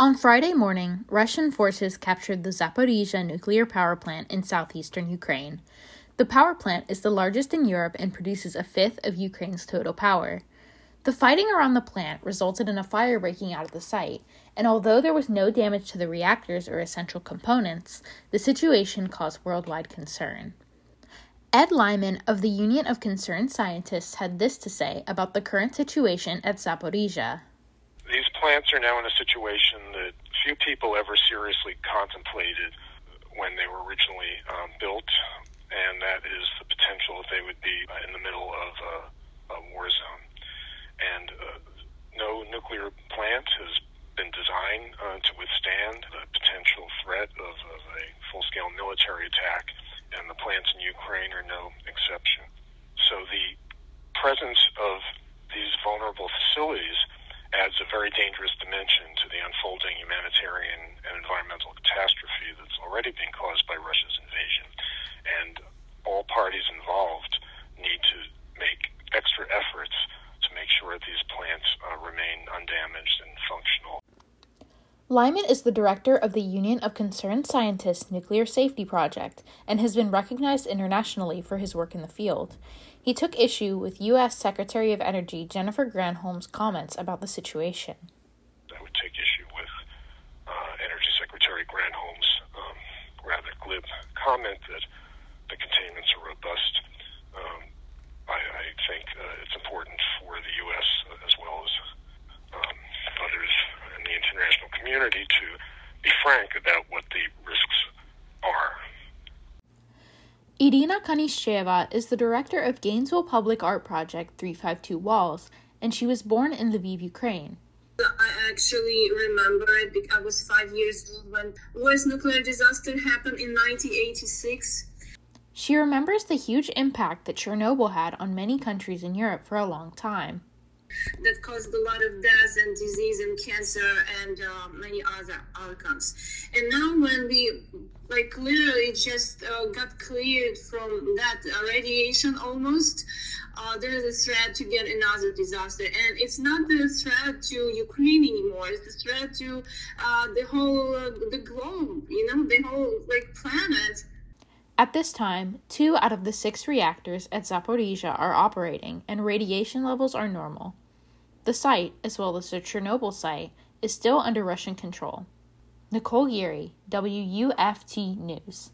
On Friday morning, Russian forces captured the Zaporizhzhia nuclear power plant in southeastern Ukraine. The power plant is the largest in Europe and produces a fifth of Ukraine's total power. The fighting around the plant resulted in a fire breaking out at the site, and although there was no damage to the reactors or essential components, the situation caused worldwide concern. Ed Lyman of the Union of Concerned Scientists had this to say about the current situation at Zaporizhzhia plants are now in a situation that few people ever seriously contemplated when they were originally um, built, and that is the potential that they would be uh, in the middle of a, a war zone. And uh, no nuclear plant has been designed uh, to withstand the potential threat of, of a full scale military attack, and the plants in Ukraine are no exception. So the presence of these vulnerable facilities adds a very dangerous dimension to the unfolding humanitarian and environmental catastrophe that's already being caused by Russia's Lyman is the director of the Union of Concerned Scientists Nuclear Safety Project and has been recognized internationally for his work in the field. He took issue with U.S. Secretary of Energy Jennifer Granholm's comments about the situation. I would take issue with uh, Energy Secretary Granholm's um, rather glib comment that the containments are robust. Um, I, I, think uh, it's important for the U.S. as well as um, others in the international community to be frank about what the risks are. Irina Kanishcheva is the director of Gainesville Public Art Project 352 Walls, and she was born in Lviv, Ukraine. I actually remember it because I was five years old when worst nuclear disaster happened in 1986. She remembers the huge impact that Chernobyl had on many countries in Europe for a long time that caused a lot of death and disease and cancer and uh, many other outcomes. And now when we like literally just uh, got cleared from that uh, radiation almost, uh, there is a threat to get another disaster. And it's not the threat to Ukraine anymore, it's the threat to uh, the whole, uh, the globe, you know, the whole like planet. At this time, two out of the six reactors at Zaporizhzhia are operating and radiation levels are normal. The site, as well as the Chernobyl site, is still under Russian control. Nicole Geary, WUFT News.